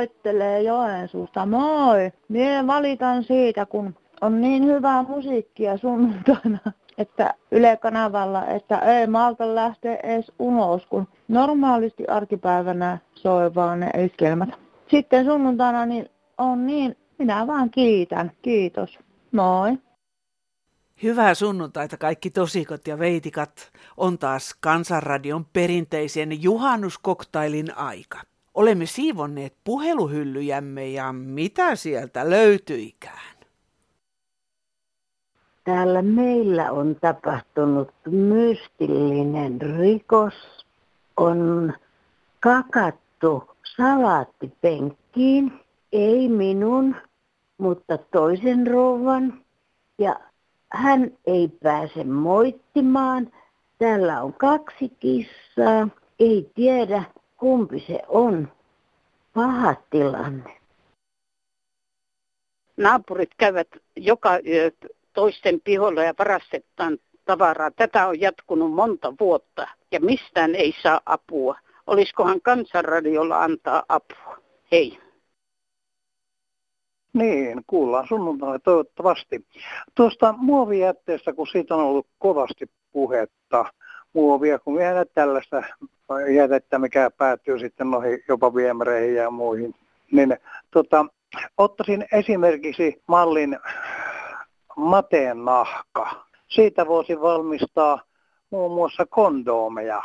Soittelee Joensuusta. Moi. Mie valitan siitä, kun on niin hyvää musiikkia sunnuntaina, että Yle Kanavalla, että ei malta lähteä edes ulos, kun normaalisti arkipäivänä soi vaan ne iskelmät. Sitten sunnuntaina niin on niin, minä vaan kiitän. Kiitos. Moi. Hyvää sunnuntaita kaikki tosikot ja veitikat. On taas Kansanradion perinteisen juhannuskoktailin aika. Olemme siivonneet puheluhyllyjämme ja mitä sieltä löytyikään? Täällä meillä on tapahtunut mystillinen rikos. On kakattu salaattipenkkiin, ei minun, mutta toisen rouvan. Ja hän ei pääse moittimaan. Täällä on kaksi kissaa. Ei tiedä, kumpi se on. Paha tilanne. Naapurit käyvät joka yö toisten piholla ja varastetaan tavaraa. Tätä on jatkunut monta vuotta ja mistään ei saa apua. Olisikohan kansanradiolla antaa apua? Hei. Niin, kuullaan sunnuntaina toivottavasti. Tuosta muovijätteestä, kun siitä on ollut kovasti puhetta, muovia, kun vielä tällaista jätettä, mikä päätyy sitten noihin jopa viemäreihin ja muihin, niin tota, ottaisin esimerkiksi mallin mateen nahka. Siitä voisi valmistaa muun muassa kondoomeja.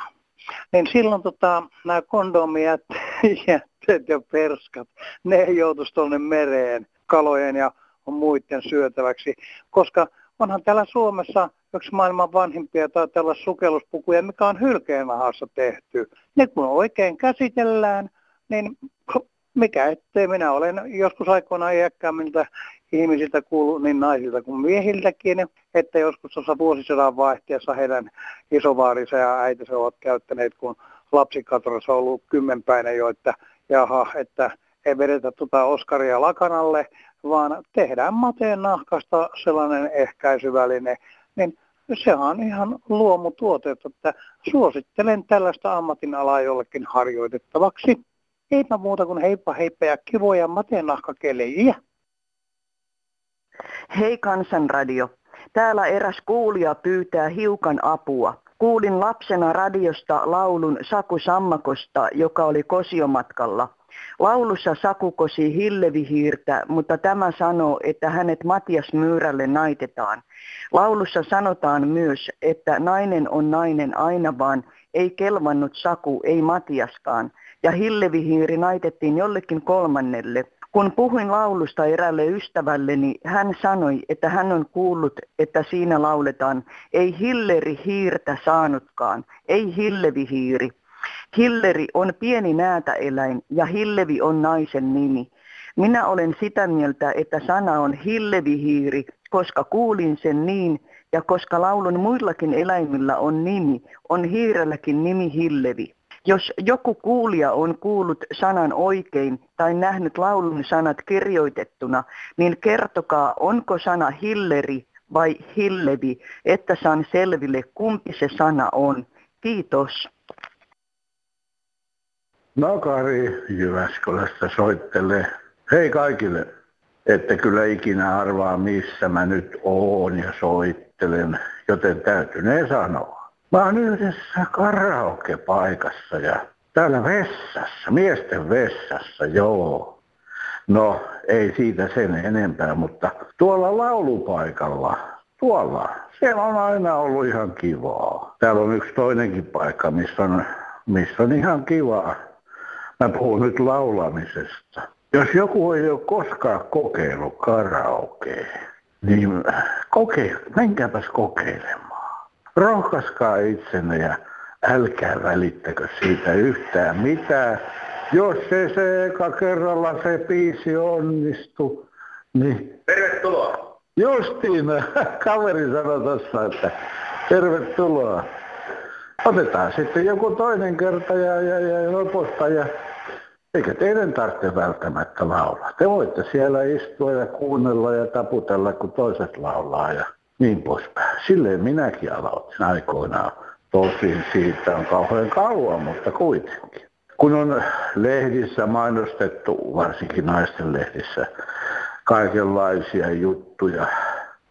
Niin silloin tota, nämä kondoomijätteet ja perskat, ne joutuisi tuonne mereen kalojen ja muiden syötäväksi, koska onhan täällä Suomessa yksi maailman vanhimpia taitaa olla sukelluspukuja, mikä on hylkeenahassa tehty. Ne kun oikein käsitellään, niin mikä ettei minä olen joskus aikoinaan iäkkäämmiltä ihmisiltä kuullut niin naisilta kuin miehiltäkin, että joskus tuossa vuosisadan vaihteessa heidän isovaarinsa ja äitinsä ovat käyttäneet, kun lapsikatrossa on ollut kymmenpäinen jo, että jaha, että ei vedetä tuota Oskaria lakanalle, vaan tehdään mateen nahkasta sellainen ehkäisyväline, niin se on ihan luomutuote, että suosittelen tällaista ammatinalaa jollekin harjoitettavaksi. Eipä muuta kuin heippa heippa ja kivoja mateen nahkakelejä. Hei Kansanradio. Täällä eräs kuulija pyytää hiukan apua. Kuulin lapsena radiosta laulun Saku Sammakosta, joka oli kosiomatkalla. Laulussa Saku kosi hillevihiirtä, mutta tämä sanoo, että hänet Matias Myyrälle naitetaan. Laulussa sanotaan myös, että nainen on nainen aina vaan, ei kelvannut Saku, ei Matiaskaan. Ja hillevihiiri naitettiin jollekin kolmannelle. Kun puhuin laulusta erälle ystävälleni, hän sanoi, että hän on kuullut, että siinä lauletaan, ei hilleri hiirtä saanutkaan, ei hillevihiiri. Hilleri on pieni näätäeläin ja hillevi on naisen nimi. Minä olen sitä mieltä, että sana on hillevihiiri, koska kuulin sen niin, ja koska laulun muillakin eläimillä on nimi, on hiirelläkin nimi hillevi. Jos joku kuulija on kuullut sanan oikein tai nähnyt laulun sanat kirjoitettuna, niin kertokaa, onko sana hilleri vai hillevi, että saan selville, kumpi se sana on. Kiitos. No Kari Jyväskylästä soittelee. Hei kaikille, että kyllä ikinä arvaa missä mä nyt oon ja soittelen, joten täytynee sanoa. Mä oon yhdessä karaoke-paikassa ja täällä vessassa, miesten vessassa, joo. No, ei siitä sen enempää, mutta tuolla laulupaikalla, tuolla, siellä on aina ollut ihan kivaa. Täällä on yksi toinenkin paikka, missä on, missä on ihan kivaa. Mä puhun nyt laulamisesta. Jos joku ei ole koskaan kokeillut karaokea, niin koke, menkääpäs kokeilemaan rohkaiskaa itsenne ja älkää välittäkö siitä yhtään mitään. Jos se, se eka kerralla se biisi onnistu, niin... Tervetuloa! Justiin, kaveri sanoi tuossa, että tervetuloa. Otetaan sitten joku toinen kerta ja, ja, ja lopulta ja eikä teidän tarvitse välttämättä laulaa. Te voitte siellä istua ja kuunnella ja taputella, kun toiset laulaa ja niin poispäin. Silleen minäkin aloitin aikoinaan. Tosin siitä on kauhean kauan, mutta kuitenkin. kun on lehdissä mainostettu, varsinkin naisten lehdissä, kaikenlaisia juttuja,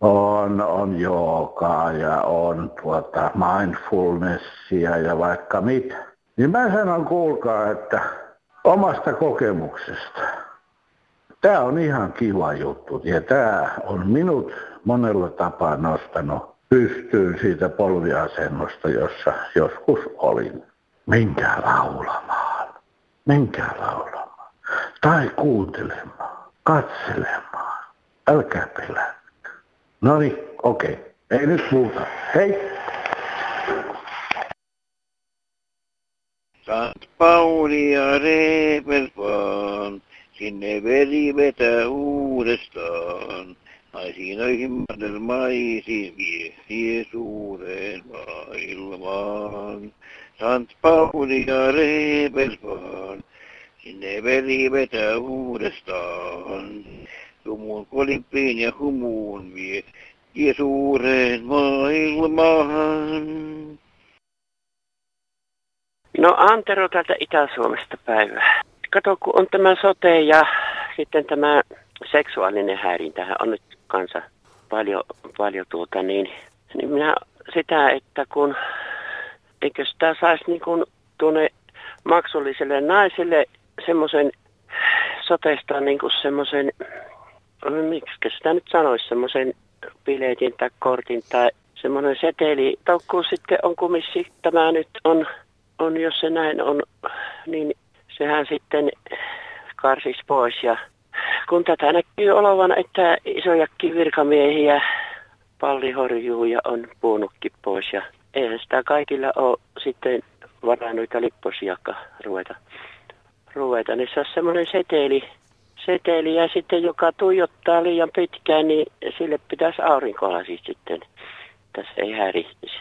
on, on joogaa ja on tuota mindfulnessia ja vaikka mitä. Niin mä sanon kuulkaa, että omasta kokemuksesta. Tämä on ihan kiva juttu ja tämä on minut monella tapaa nostanut pystyyn siitä polviasennosta, jossa joskus olin. Menkää laulamaan, menkää laulamaan tai kuuntelemaan, katselemaan. Älkää pelätkö. No niin, okei. Okay. Ei nyt muuta. Hei! Sant Pauli ja Reepersvaan, sinne veri vetää uudestaan. Naisinoihin madelmaisiin vie, vie suureen maailmaan. Sant Pauli ja Reepersvaan, sinne veri vetää uudestaan. Sumuun kolimpiin ja humuun vie, vie suureen maailmaan. No Antero täältä Itä-Suomesta päivää. Kato, kun on tämä sote ja sitten tämä seksuaalinen häirintä on nyt kanssa paljon, paljon tuota niin, niin minä sitä, että kun eikö sitä saisi niin kuin tuonne maksulliselle naiselle semmoisen sotesta niin kuin semmoisen, miksi sitä nyt sanoisi, semmoisen biletin tai kortin tai semmoinen seteli. Tokku sitten on kumissi, tämä nyt on on, jos se näin on, niin sehän sitten karsis pois. Ja kun tätä näkyy olevan, että isojakin virkamiehiä pallihorjuja on puunutkin pois ja eihän sitä kaikilla ole sitten varaa noita lipposiakaan ruveta. ruveta. Niin se on semmoinen seteli, seteli ja sitten joka tuijottaa liian pitkään, niin sille pitäisi aurinkolasi sitten. Tässä ei häirihtisi,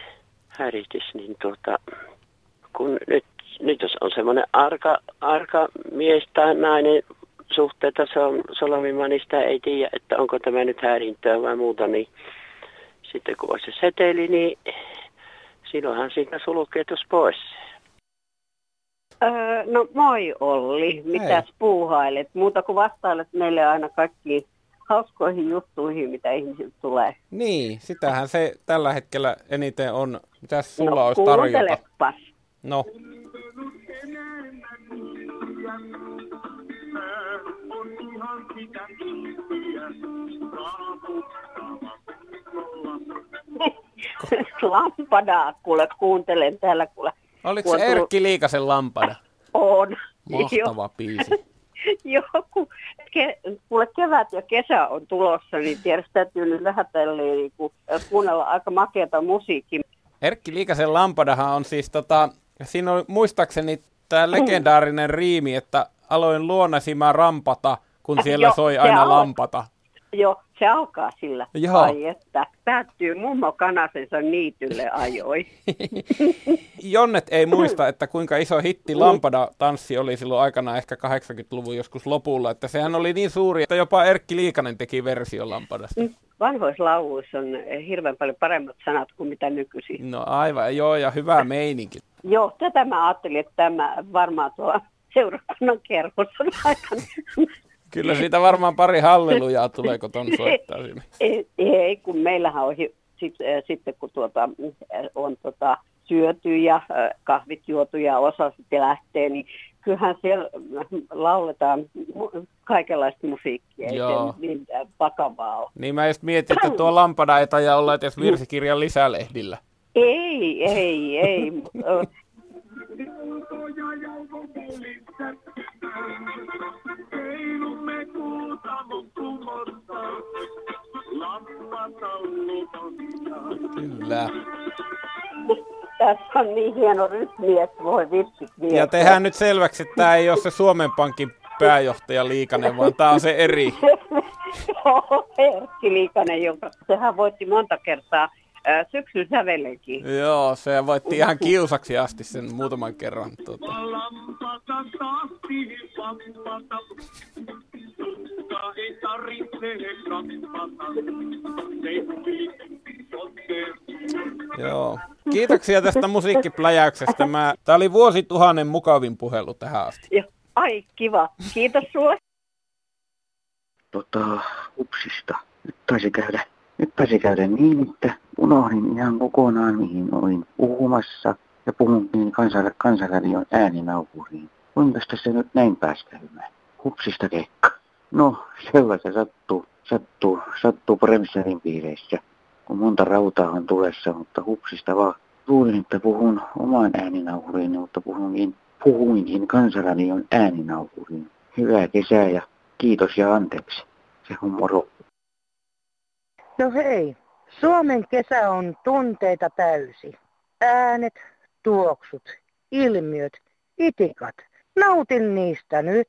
häirihtisi niin tuota, kun nyt, nyt jos on semmoinen arka, arka mies tai nainen suhteita se on solmimaan, niin sitä ei tiedä, että onko tämä nyt häirintöä vai muuta, niin sitten kun on se seteli, niin silloinhan siitä sulkeutus pois. Öö, no moi Olli, mitäs Hei. puuhailet? Muuta kuin vastailet meille aina kaikkiin hauskoihin juttuihin, mitä ihmisiltä tulee. Niin, sitähän se tällä hetkellä eniten on. Mitäs sulla no, olisi tarjota? No. Lampadaa, kuule, kuuntelen täällä, kuule. Oliko se Erkki Liikasen lampada? On. Mahtava biisi. Joku, ke, kuule kevät ja kesä on tulossa, niin tietysti täytyy nyt lähetellä niin kuunnella aika makeata musiikkia. Erkki Liikasen lampadahan on siis tota, siinä on muistaakseni tämä legendaarinen riimi, että aloin luonasima rampata, kun siellä soi aina lampata. Joo, se alkaa sillä. Joo. Ai että päättyy mummo kanasensa niitylle ajoi. Jonnet ei muista, että kuinka iso hitti Lampada-tanssi oli silloin aikana ehkä 80-luvun joskus lopulla. Että sehän oli niin suuri, että jopa Erkki Liikanen teki versio Lampadasta. Mm, vanhoissa lauluissa on hirveän paljon paremmat sanat kuin mitä nykyisin. No aivan, joo, ja hyvä meininki. Joo, tätä mä ajattelin, että tämä varmaan tuo seurakunnan kerhossa aikana. Kyllä siitä varmaan pari hallelujaa tulee, kun ton soittaa sinne. Ei, ei kun meillähän on sit, sitten, kun tuota, on tuota, syöty ja kahvit juotu ja osa sitten lähtee, niin kyllähän siellä lauletaan kaikenlaista musiikkia, ei se niin vakavaa ole. Niin mä just mietin, että tuo lampada ei taja olla edes virsikirjan lisälehdillä. Ei, ei, ei. Kyllä. Tässä on niin hieno rytmi, että voi vitsit vielä. Ja tehdään nyt selväksi, että tämä ei ole se Suomen Pankin pääjohtaja Liikanen, vaan tämä on se eri. Erkki Liikanen, joka sehän voitti monta kertaa syksyn sävelenkin. Joo, se voitti ihan kiusaksi asti sen muutaman kerran. Tuota. Joo. Kiitoksia tästä musiikkipläjäyksestä. Mä... Tämä oli vuosituhannen mukavin puhelu tähän asti. Joo. Ai, kiva. Kiitos sulle. Tota, upsista. Nyt taisi käydä, nyt taisi käydä niin, että unohdin ihan kokonaan, mihin olin puhumassa ja puhunkin kansan, kansanradion ääninauhuriin. Kuinka tässä nyt näin pääsi? Hupsista kekka. No, sellaista sattuu, sattuu, sattuu Bremserin piireissä, kun monta rautaa on tulessa, mutta hupsista vaan. Luulin, että puhun omaan ääninauhuriin, mutta puhunkin, puhuinkin kansanradion ääninauhuriin. Hyvää kesää ja kiitos ja anteeksi. Se on moro. No hei, Suomen kesä on tunteita täysi. Äänet, tuoksut, ilmiöt, itikat. Nautin niistä nyt.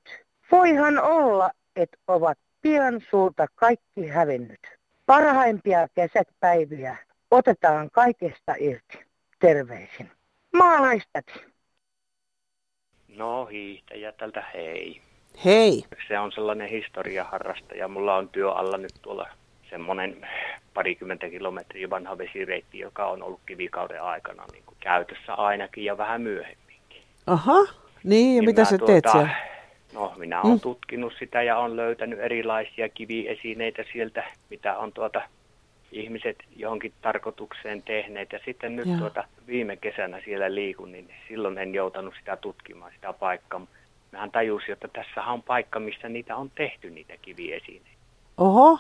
Voihan olla, että ovat pian sulta kaikki hävinnyt. Parhaimpia kesäpäiviä otetaan kaikesta irti. Terveisin. Maalaistäti. No hiihtäjä tältä hei. Hei. Se on sellainen historiaharrastaja. Mulla on työ alla nyt tuolla semmoinen parikymmentä kilometriä vanha vesireitti, joka on ollut kivikauden aikana niin kuin käytössä ainakin ja vähän myöhemminkin. Aha, niin ja Niin mitä mä sä teet tuota, siellä? No, minä olen Mm. tutkinut sitä ja olen löytänyt erilaisia kiviesineitä sieltä, mitä on tuota ihmiset johonkin tarkoitukseen tehneet. Ja sitten nyt Joo. tuota, viime kesänä siellä liikun, niin silloin en joutanut sitä tutkimaan, sitä paikkaa. Mähän tajusin, että tässä on paikka, missä niitä on tehty, niitä kiviesineitä. Oho,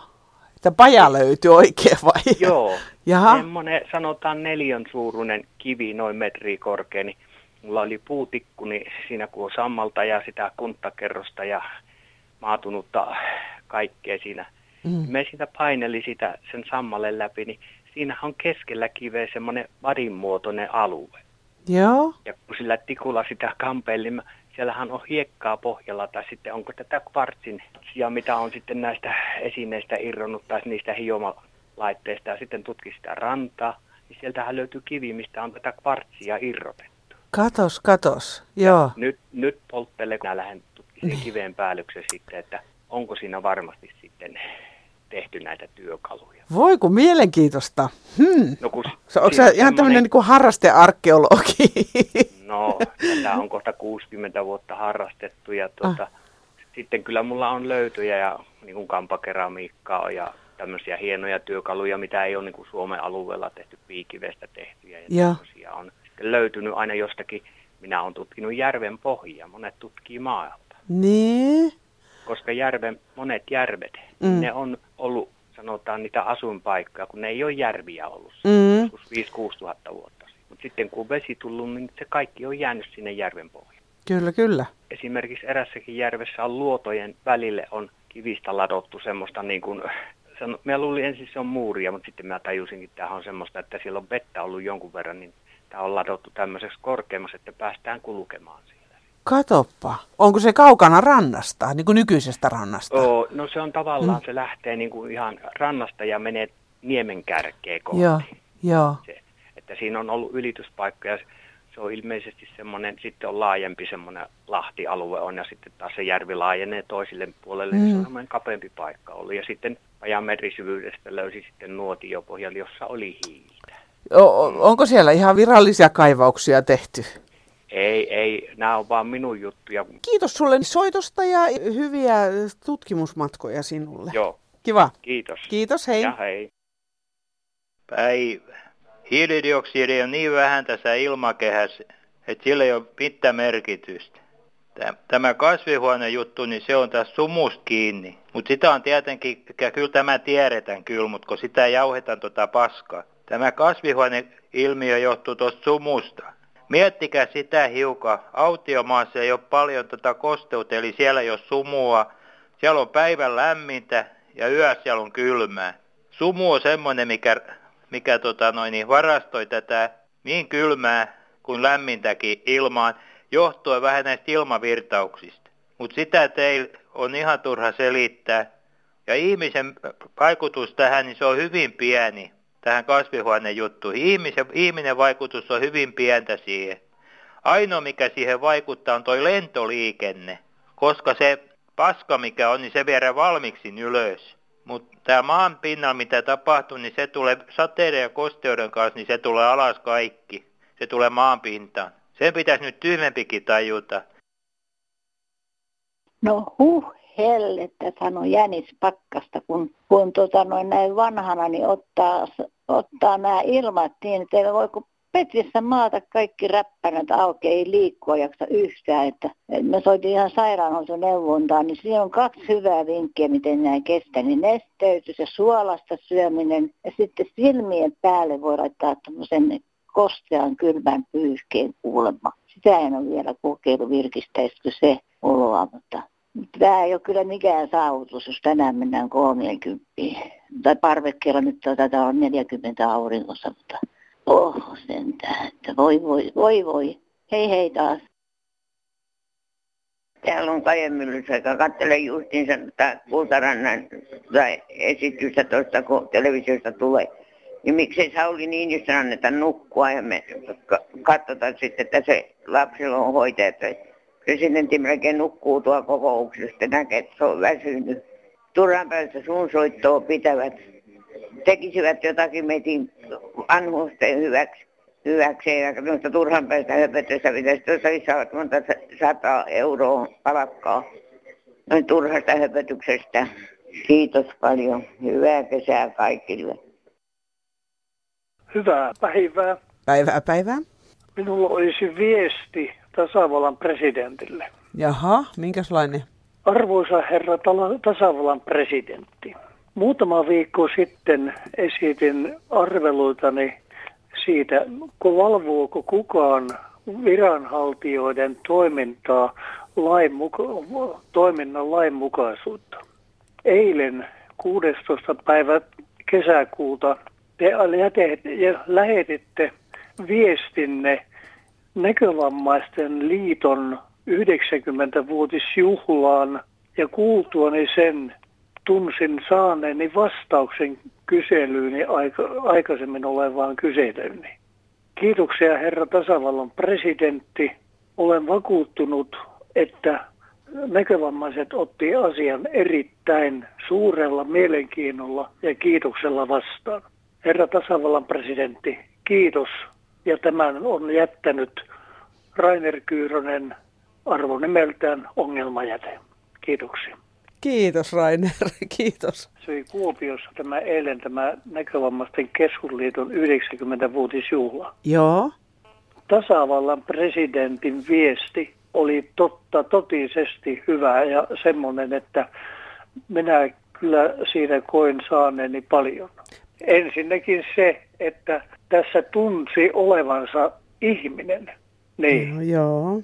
että paja löytyi oikein vai? Joo, Jaha. semmoinen sanotaan neljän suuruinen kivi, noin metri korkea, niin mulla oli puutikku, niin siinä kun on sammalta ja sitä kuntakerrosta ja maatunutta kaikkea siinä. Mm. Me siitä paineli sitä sen sammalle läpi, niin siinä on keskellä kiveä semmoinen vadinmuotoinen alue. Joo. Ja kun sillä tikulla sitä kampeili, niin siellähän on hiekkaa pohjalla tai sitten onko tätä kvartsin ja mitä on sitten näistä esineistä irronnut tai niistä hiomalaitteista ja sitten tutki sitä rantaa, niin sieltähän löytyy kivi, mistä on tätä kvartsia irrotettu. Katos, katos. Joo. Nyt, nyt polttele, kun mä lähden tutkimaan kiveen päällyksen sitten, että onko siinä varmasti sitten tehty näitä työkaluja. Voi kun mielenkiintoista. Hmm. No kun So, onko sä ihan tämmöinen niin harrastearkeologi? No, tätä on kohta 60 vuotta harrastettu ja tuota, Ah. sitten kyllä mulla on löytöjä ja niin kuin kampakeramiikkaa ja tämmöisiä hienoja työkaluja, mitä ei ole niin kuin Suomen alueella tehty piikivestä tehtyjä. Ja Joo. tämmöisiä on löytynyt aina jostakin. Minä olen tutkinut järven pohjia, monet tutkii maalta. niin. Koska järven, monet järvet, Mm. ne on ollut, sanotaan niitä asuinpaikkoja, kun ne ei ole järviä ollut Mm. joskus 5-6 tuhatta vuotta. Mutta sitten kun vesi tullut, niin se kaikki on jäänyt sinne järven pohjaan. Kyllä, kyllä. Esimerkiksi erässäkin järvessä on luotojen välille on kivistä ladottu semmoista niin kuin, sano, mä luulin ensin se on muuria, mutta sitten mä tajusinkin, että tämä on semmoista, että siellä on vettä ollut jonkun verran, niin tämä on ladottu tämmöiseksi korkeammaksi, että päästään kulkemaan. Katoppa. Onko se kaukana rannasta, niin kuin nykyisestä rannasta? Oo, no se on tavallaan, Mm. se lähtee niin kuin ihan rannasta ja menee niemen kärkeen kohti. Joo, joo. Se, että siinä on ollut ylityspaikka ja se on ilmeisesti semmoinen, sitten on laajempi semmoinen lahtialue on ja sitten taas se järvi laajenee toisille puolelle, mm. niin se Mm. on semmoinen kapeampi paikka ollut. Ja sitten ajan merisyvyydestä löysi sitten nuotiopohjalle, jossa oli hiiltä. O- onko siellä ihan virallisia kaivauksia tehty? Ei, ei, nämä on vaan minun juttuja. Kiitos sulle soitosta ja hyviä tutkimusmatkoja sinulle. Joo, Kiva. kiitos. Kiitos, hei. Ja hei. Päivä. Hiilidioksidi on niin vähän tässä ilmakehässä, että sillä ei ole mitään merkitystä. Tä- Tämä kasvihuonejuttu, niin se on tässä sumusta kiinni. Mutta sitä on tietenkin, ja kyllä tämä tiedetään kyllä, mutta kun sitä jauhetaan tota paskaa. Tämä kasvihuoneilmiö johtuu tuosta sumusta. Miettikää sitä hiukan. Autiomaassa ei ole paljon tota kosteutta, eli siellä ei ole sumua. Siellä on päivän lämmintä ja yössä siellä on kylmää. Sumu on semmoinen, mikä, mikä tota noin, niin varastoi tätä niin kylmää kuin lämmintäkin ilmaan, johtuen vähän näistä ilmavirtauksista. Mutta sitä teillä on ihan turha selittää. Ja ihmisen vaikutus tähän, niin se on hyvin pieni, tähän kasvihuonejuttuun. Ihmisen, ihminen vaikutus on hyvin pientä siihen. Ainoa, mikä siihen vaikuttaa, on toi lentoliikenne, koska se paska, mikä on, niin se viedään valmiiksi ylös. Mutta tämä maan pinnalla, mitä tapahtuu, niin se tulee sateiden ja kosteuden kanssa, niin se tulee alas kaikki. Se tulee maan pintaan. Sen pitäisi nyt tyhmempikin tajuta. No huh hellettä, sanoi Jänis Pakkasta, kun, kun tota, noin näin vanhana niin ottaa, ottaa nämä ilmat niin, että ei voi kuin Petrissä maata kaikki räppänät auki, ei liikkua jaksa yhtään. Että, että me soitin ihan sairaanhoitoneuvontaan, niin siinä on kaksi hyvää vinkkiä, miten näin kestää. Niin nesteytys ja suolasta syöminen ja sitten silmien päälle voi laittaa tämmöisen kostean kylmän pyyhkeen kuulemma. Sitä en ole vielä kokeillut virkistäisikö se oloa, mutta Tämä ei ole kyllä mikään saavutus, jos tänään mennään 30. Tai parvekkeella nyt tätä on 40 aurinkossa, mutta oh sentään, että voi voi, voi voi. Hei hei taas. Täällä on Kajemyllyssä, joka katselee justiinsa tätä Kultarannan esitystä tuosta, kun televisiosta tulee. Niin miksei Sauli Niinistö anneta nukkua ja me katsotaan sitten, että se lapsilla on hoitajat presidentti melkein nukkuu tuo kokouksesta, näkee, että se on väsynyt. Turhan päästä sun soittoa pitävät. Tekisivät jotakin metin vanhusten hyväksi. hyväksi ja noista turhan päästä höpötöstä pitäisi tuossa saavat monta sata euroa palkkaa. Noin turhasta höpötyksestä. Kiitos paljon. Hyvää kesää kaikille. Hyvää päivää. Päivää päivää. Minulla olisi viesti tasavallan presidentille. Jaha, minkälainen? Arvoisa herra tasavallan presidentti, muutama viikko sitten esitin arveluitani siitä, kun valvooko kukaan viranhaltijoiden toimintaa lain muka- toiminnan lainmukaisuutta. Eilen 16. päivä kesäkuuta te lähetitte viestinne näkövammaisten liiton 90-vuotisjuhlaan ja kuultuani sen tunsin saaneeni vastauksen kyselyyni aika, aikaisemmin olevaan kyselyyn. Kiitoksia herra tasavallan presidentti. Olen vakuuttunut, että näkövammaiset otti asian erittäin suurella mielenkiinnolla ja kiitoksella vastaan. Herra tasavallan presidentti, kiitos ja tämän on jättänyt Rainer Kyyrönen arvonimeltään ongelmajäte. Kiitoksia. Kiitos Rainer, kiitos. Se oli Kuopiossa tämä eilen tämä näkövammaisten keskusliiton 90-vuotisjuhla. Joo. Tasavallan presidentin viesti oli totta, totisesti hyvä ja semmoinen, että minä kyllä siinä koin saaneeni paljon. Ensinnäkin se, että tässä tunsi olevansa ihminen. Niin. No, joo.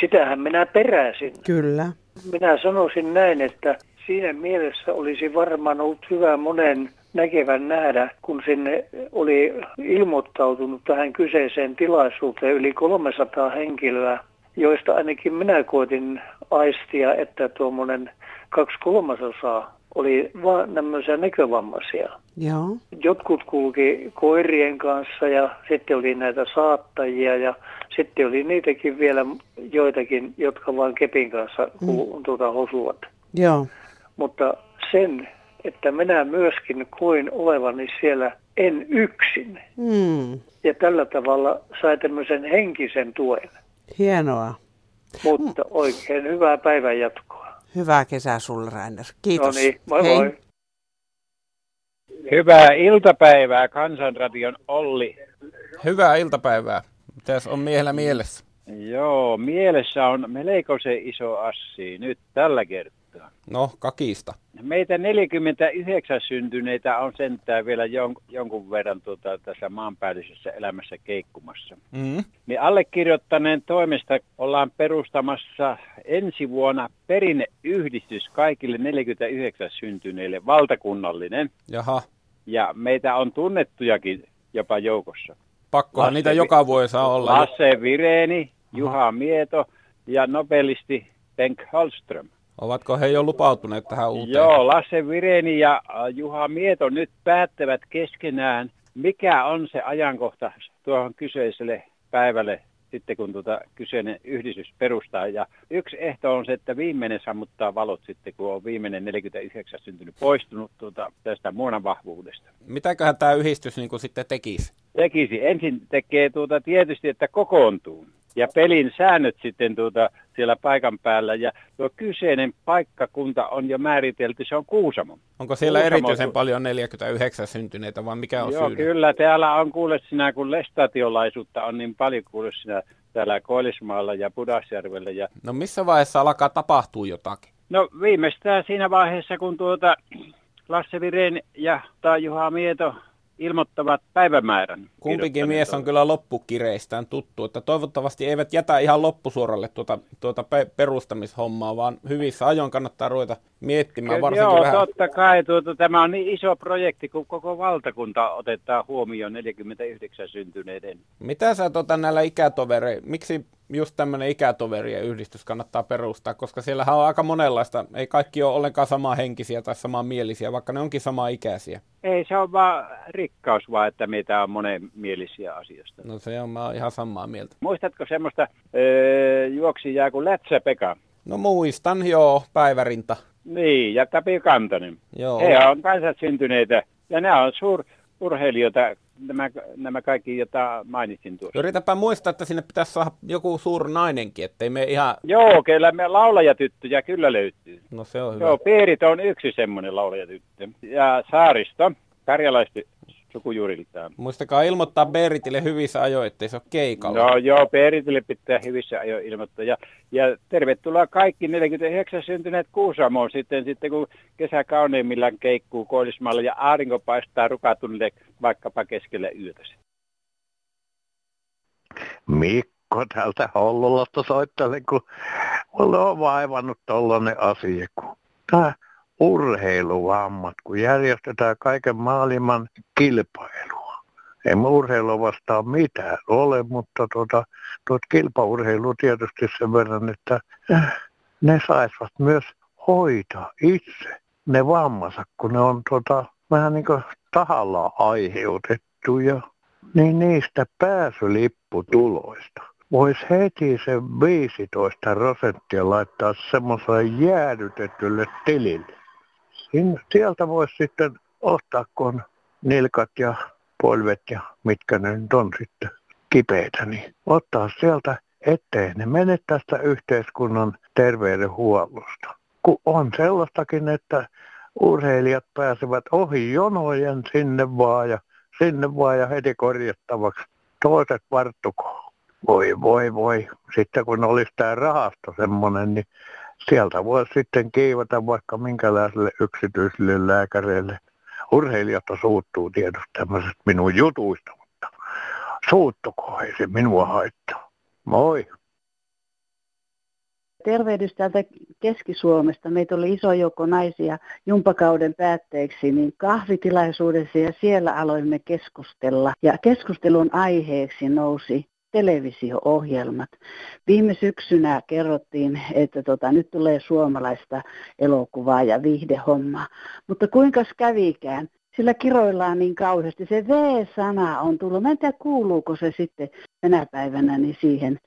Sitähän minä peräsin. Kyllä. Minä sanoisin näin, että siinä mielessä olisi varmaan ollut hyvä monen näkevän nähdä, kun sinne oli ilmoittautunut tähän kyseiseen tilaisuuteen yli 300 henkilöä, joista ainakin minä koitin aistia, että tuommoinen kaksi kolmasosaa oli vaan tämmöisiä näkövammaisia. Joo. Jotkut kulki koirien kanssa ja sitten oli näitä saattajia ja sitten oli niitäkin vielä joitakin, jotka vain kepin kanssa mm. tuota, hosuvat. Joo. Mutta sen, että minä myöskin koin olevani siellä en yksin. Mm. Ja tällä tavalla sai tämmöisen henkisen tuen. Hienoa. Mutta oikein hyvää päivän jatkoa. Hyvää kesää sulle, Rainer. Kiitos. No niin, moi Hei. moi. Hyvää iltapäivää, Kansanradion Olli. Hyvää iltapäivää. Mitäs on miehellä mielessä? Joo, mielessä on melkoisen iso assi nyt tällä kertaa. No, kakista. Meitä 49 syntyneitä on sentään vielä jon, jonkun verran tuota, tässä maanpäällisessä elämässä keikkumassa. Mm. Niin allekirjoittaneen toimesta ollaan perustamassa ensi vuonna perinneyhdistys kaikille 49 syntyneille, valtakunnallinen. Jaha. Ja meitä on tunnettujakin jopa joukossa. Pakkohan Lasse niitä joka vuosi saa olla. Lasse Vireeni, Juha Mieto ja nobelisti Bengt Hallström. Ovatko he jo lupautuneet tähän uuteen? Joo, Lasse Vireeni ja Juha Mieto nyt päättävät keskenään, mikä on se ajankohta tuohon kyseiselle päivälle sitten kun tuota kyseinen yhdistys perustaa. Ja yksi ehto on se, että viimeinen sammuttaa valot sitten, kun on viimeinen 49 syntynyt poistunut tuota, tästä muonan vahvuudesta. Mitäköhän tämä yhdistys niin kuin sitten tekisi? Tekisi. Ensin tekee tuota tietysti, että kokoontuu ja pelin säännöt sitten tuota siellä paikan päällä. Ja tuo kyseinen paikkakunta on jo määritelty, se on Kuusamo. Onko siellä Kuusamo, erityisen tu- paljon 49 syntyneitä, vai mikä on Joo, kyllä. Täällä on kuule sinä, kun lestatiolaisuutta on niin paljon kuule sinä täällä Koillismaalla ja Pudasjärvellä. Ja... No missä vaiheessa alkaa tapahtua jotakin? No viimeistään siinä vaiheessa, kun tuota Lasse Viren ja tai Juha Mieto ilmoittavat päivämäärän. Kumpikin mies on kyllä loppukireistään tuttu, että toivottavasti eivät jätä ihan loppusuoralle tuota, tuota pe- perustamishommaa, vaan hyvissä ajoin kannattaa ruveta miettimään, Kyllä, varsinkin Joo, vähän... totta kai. Tuota, tämä on niin iso projekti, kun koko valtakunta otetaan huomioon 49 syntyneiden. Mitä sä tota näillä ikätovereilla, miksi just tämmöinen ikätoverien yhdistys kannattaa perustaa, koska siellähän on aika monenlaista, ei kaikki ole ollenkaan samaa henkisiä tai samaa mielisiä, vaikka ne onkin samaa ikäisiä. Ei, se on vaan rikkaus vaan, että meitä on monenmielisiä asioista. No se on, mä oon ihan samaa mieltä. Muistatko semmoista öö, juoksijaa kuin Lätsä Pekka? No muistan, joo, päivärinta. Niin, ja Tapi Kantonen. Joo. He on kanssa syntyneitä, ja nämä on suururheilijoita, nämä, nämä kaikki, joita mainitsin tuossa. Yritäpä muistaa, että sinne pitäisi saada joku suur nainenkin, ettei me ihan... Joo, kyllä me laulajatyttöjä kyllä löytyy. No se on hyvä. Joo, Peerit on yksi semmoinen laulajatyttö. Ja Saaristo, karjalaiset sukujuuriltaan. Muistakaa ilmoittaa Beritille hyvissä ajoin, ettei se ole keikalla. No joo, Peeritille pitää hyvissä ajoin ilmoittaa. Ja, ja tervetuloa kaikki 49 syntyneet Kuusamoon sitten, sitten kun kesä kauneimmillaan keikkuu Koillismaalla ja aurinko paistaa rukatunnille vaikkapa keskellä yötä. Mikko täältä Hollolasta soittelen, kun on vaivannut tollanen asia, kun tää urheiluvammat, kun järjestetään kaiken maailman kilpailua. Ei mä urheilua vastaan mitään ole, mutta tuota, tuot kilpaurheilu tietysti sen verran, että äh, ne saisivat myös hoitaa itse ne vammansa, kun ne on tuota, vähän niin kuin tahalla aiheutettu ja niin niistä pääsylipputuloista voisi heti sen 15 prosenttia laittaa semmoiselle jäädytetylle tilille. Sin- Sieltä voisi sitten ottaa, kun nilkat ja polvet ja mitkä ne nyt on sitten kipeitä, niin ottaa sieltä, ettei ne mene tästä yhteiskunnan terveydenhuollosta. Kun on sellaistakin, että urheilijat pääsevät ohi jonojen sinne vaan ja sinne vaan ja heti korjattavaksi. Toiset varttukoon. Voi, voi, voi. Sitten kun olisi tämä rahasto semmoinen, niin sieltä voisi sitten kiivata vaikka minkälaiselle yksityiselle lääkäreille. Urheilijat suuttuu tietysti tämmöisestä minun jutuista, mutta suuttuko ei se minua haittaa. Moi. Tervehdys täältä Keski-Suomesta. Meitä oli iso joukko naisia jumpakauden päätteeksi niin kahvitilaisuudessa ja siellä aloimme keskustella. Ja keskustelun aiheeksi nousi televisio-ohjelmat. Viime syksynä kerrottiin, että tota, nyt tulee suomalaista elokuvaa ja viihdehommaa. Mutta kuinka kävikään? Sillä kiroillaan niin kauheasti. Se V-sana on tullut. Mä en tiedä, kuuluuko se sitten tänä päivänä niin siihen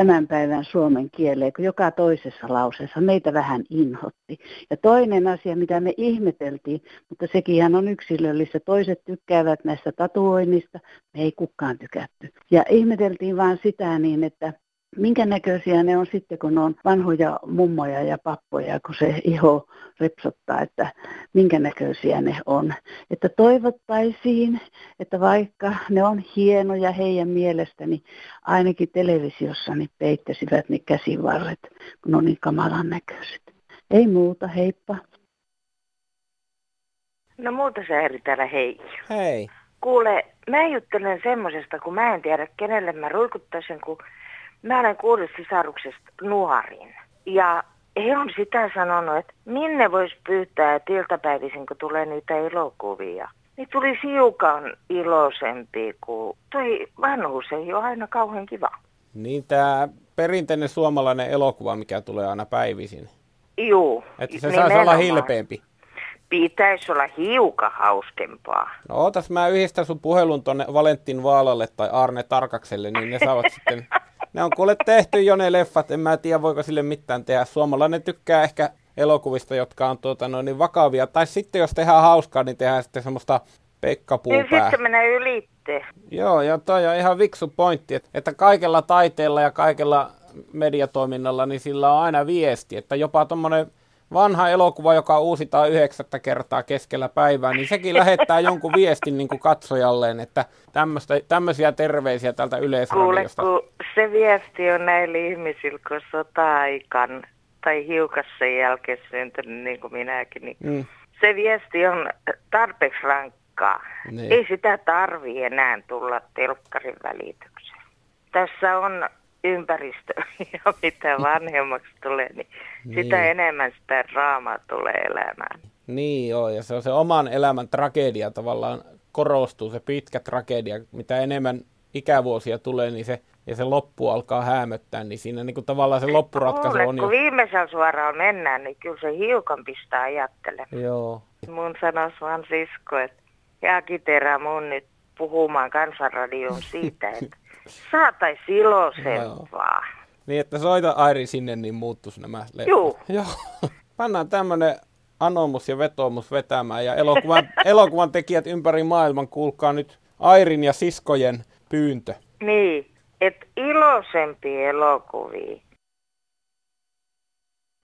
tämän päivän suomen kieleen, kun joka toisessa lauseessa meitä vähän inhotti. Ja toinen asia, mitä me ihmeteltiin, mutta sekin on yksilöllistä, toiset tykkäävät näistä tatuoinnista, me ei kukaan tykätty. Ja ihmeteltiin vaan sitä niin, että minkä näköisiä ne on sitten, kun ne on vanhoja mummoja ja pappoja, kun se iho repsottaa, että minkä näköisiä ne on. Että toivottaisiin, että vaikka ne on hienoja heidän mielestäni, ainakin televisiossa niin peittäisivät ne käsivarret, kun on niin kamalan näköiset. Ei muuta, heippa. No muuta se eri täällä hei. Hei. Kuule, mä juttelen semmosesta, kun mä en tiedä kenelle mä ruikuttaisin, kun mä olen kuullut sisaruksesta nuorin. Ja he on sitä sanonut, että minne voisi pyytää iltapäivisin, kun tulee niitä elokuvia. Niin tuli hiukan iloisempi, kun toi vanhuus ei ole aina kauhean kiva. Niin tämä perinteinen suomalainen elokuva, mikä tulee aina päivisin. Juu, Että se saisi olla hilpeämpi. Pitäisi olla hiukan hauskempaa. No ootas mä yhdistän sun puhelun tonne Valentin Vaalalle tai Arne Tarkakselle, niin ne saavat sitten Ne on kuule tehty jo ne leffat, en mä tiedä voiko sille mitään tehdä. Suomalainen tykkää ehkä elokuvista, jotka on tuota, no, niin vakavia. Tai sitten jos tehdään hauskaa, niin tehdään sitten semmoista Pekka Niin sitten menee ylitte. Joo, ja toi on ihan viksu pointti, että- että kaikella taiteella ja kaikella mediatoiminnalla, niin sillä on aina viesti, että jopa tuommoinen vanha elokuva, joka uusitaan yhdeksättä kertaa keskellä päivää, niin sekin lähettää jonkun viestin niin kuin katsojalleen, että tämmöisiä terveisiä tältä Kuule, yleisradiosta. kun se viesti on näillä ihmisillä, kun sota-aikan tai hiukan sen jälkeen syntynyt, niin kuin minäkin, niin Mm. se viesti on tarpeeksi rankkaa. Niin. Ei sitä tarvii enää tulla telkkarin välityksellä. Tässä on ympäristö ja mitä vanhemmaksi tulee, niin, Niin. sitä enemmän sitä draamaa tulee elämään. Niin joo, ja se on se oman elämän tragedia tavallaan korostuu, se pitkä tragedia. Mitä enemmän ikävuosia tulee, niin se, ja se loppu alkaa häämöttää, niin siinä niin kuin tavallaan se loppuratkaisu Kuule, on jo... kun viimeisellä suoraan mennään, niin kyllä se hiukan pistää ajattelemaan. Joo. Mun sanois vaan sisko, että jääkin terä mun nyt puhumaan kansanradioon siitä, että saatais iloisempaa. Niin, että soita Airi sinne, niin muuttus nämä leffat. Juu. Joo. Pannaan tämmönen anomus ja vetoomus vetämään ja elokuvan, elokuvan tekijät ympäri maailman kuulkaa nyt Airin ja siskojen pyyntö. Niin, että iloisempi elokuvia.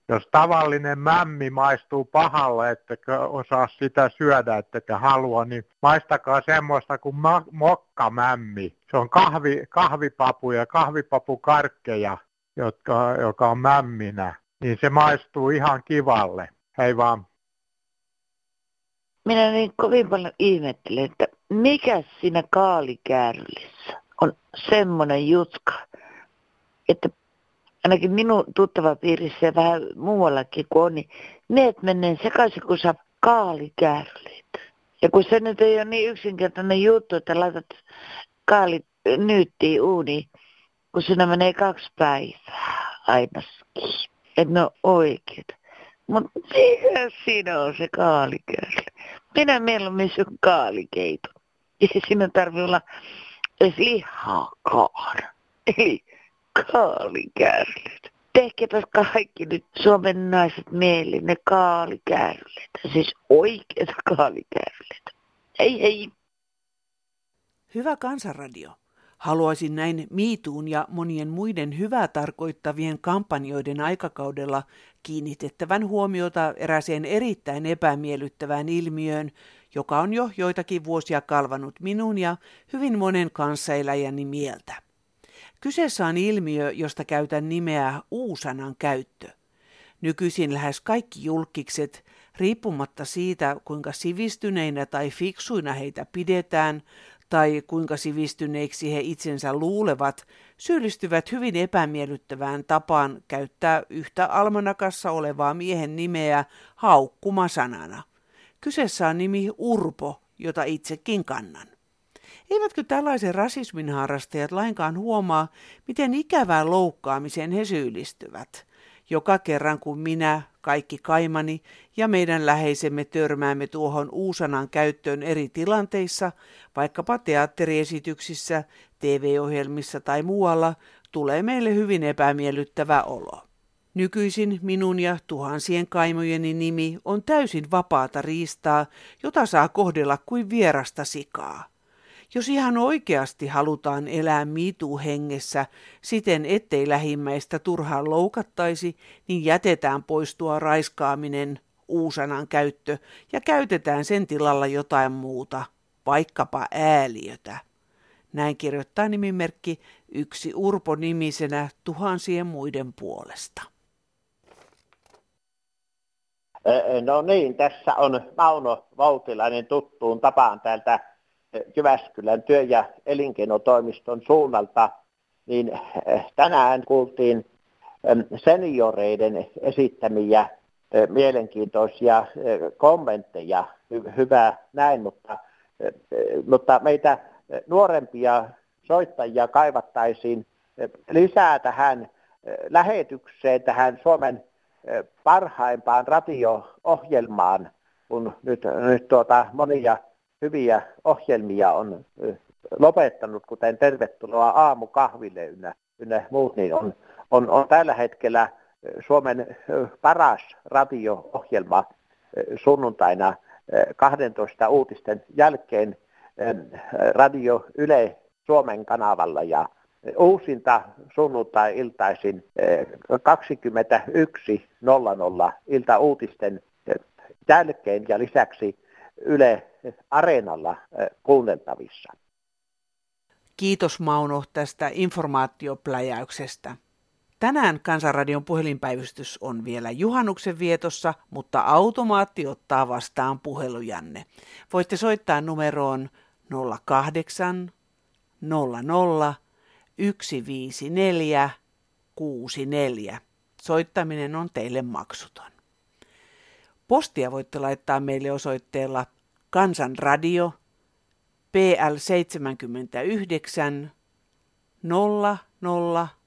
Jos tavallinen mämmi maistuu pahalle, ettekä osaa sitä syödä, ettekä halua, niin maistakaa semmoista kuin ma- mokkamämmi. Se on kahvi, kahvipapu ja kahvipapukarkkeja, jotka, joka on mämminä. Niin se maistuu ihan kivalle. Hei vaan. Minä niin kovin paljon ihmettelen, että mikä siinä kaalikäärlissä on semmoinen jutka, että ainakin minun tuttava piirissä ja vähän muuallakin kun on, niin meet menee sekaisin, kun saa kaalikäärlit. Ja kun se nyt ei ole niin yksinkertainen juttu, että laitat kaalit nyyttiin kun siinä menee kaksi päivää ainakin. Ne on oikeet. Mutta mikä siinä on se kaalikäärli? Minä mieluummin syön kaalikeito. Ei siinä tarvitse olla edes lihaakaan. Eli kaalikäärlit. Tehkääpäs kaikki nyt Suomen naiset mieli, ne kaalikäärlit. Siis oikeat kaalikäärlit. Hei hei. Hyvä kansanradio. Haluaisin näin miituun ja monien muiden hyvää tarkoittavien kampanjoiden aikakaudella kiinnitettävän huomiota eräseen erittäin epämiellyttävään ilmiöön, joka on jo joitakin vuosia kalvanut minun ja hyvin monen kanssaeläjäni mieltä. Kyseessä on ilmiö, josta käytän nimeä uusanan käyttö. Nykyisin lähes kaikki julkikset, riippumatta siitä, kuinka sivistyneinä tai fiksuina heitä pidetään, tai kuinka sivistyneiksi he itsensä luulevat, syyllistyvät hyvin epämiellyttävään tapaan käyttää yhtä almanakassa olevaa miehen nimeä haukkumasanana. Kyseessä on nimi Urpo, jota itsekin kannan. Eivätkö tällaisen rasismin harrastajat lainkaan huomaa, miten ikävään loukkaamiseen he syyllistyvät? Joka kerran kun minä, kaikki kaimani ja meidän läheisemme törmäämme tuohon uusanan käyttöön eri tilanteissa, vaikkapa teatteriesityksissä, TV-ohjelmissa tai muualla, tulee meille hyvin epämiellyttävä olo. Nykyisin minun ja tuhansien kaimojeni nimi on täysin vapaata riistaa, jota saa kohdella kuin vierasta sikaa. Jos ihan oikeasti halutaan elää miituu hengessä siten, ettei lähimmäistä turhaan loukattaisi, niin jätetään poistua raiskaaminen, uusanan käyttö ja käytetään sen tilalla jotain muuta, vaikkapa ääliötä. Näin kirjoittaa nimimerkki yksi Urpo nimisenä tuhansien muiden puolesta. No niin, tässä on Mauno Voutilainen tuttuun tapaan täältä Jyväskylän työ- ja elinkeinotoimiston suunnalta, niin tänään kuultiin senioreiden esittämiä mielenkiintoisia kommentteja. Hy- hyvä näin, mutta, mutta meitä nuorempia soittajia kaivattaisiin lisää tähän lähetykseen, tähän Suomen parhaimpaan radio-ohjelmaan, kun nyt, nyt tuota, monia hyviä ohjelmia on lopettanut, kuten Tervetuloa aamukahvileynä. ynnä muut, niin on, on, on tällä hetkellä Suomen paras radio-ohjelma sunnuntaina 12 uutisten jälkeen Radio Yle Suomen kanavalla ja uusinta sunnuntai-iltaisin 21.00 ilta-uutisten jälkeen ja lisäksi Yle Areenalla kuunneltavissa. Kiitos Mauno tästä informaatiopläjäyksestä. Tänään Kansanradion puhelinpäivystys on vielä juhannuksen vietossa, mutta automaatti ottaa vastaan puhelujanne. Voitte soittaa numeroon 08 00 154 64. Soittaminen on teille maksuton. Postia voitte laittaa meille osoitteella Kansanradio PL 79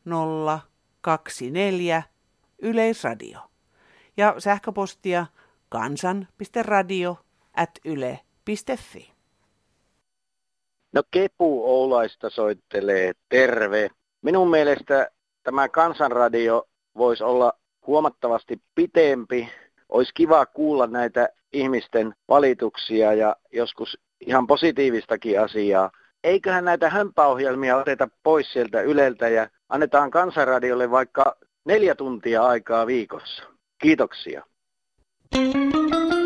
00024 Yleisradio ja sähköpostia kansan.radio at yle.fi. No Kepu Oulaista soittelee terve. Minun mielestä tämä kansanradio voisi olla huomattavasti pitempi. Olisi kiva kuulla näitä ihmisten valituksia ja joskus ihan positiivistakin asiaa. Eiköhän näitä hömpäohjelmia oteta pois sieltä Yleltä ja annetaan kansanradiolle vaikka neljä tuntia aikaa viikossa. Kiitoksia. Thank you.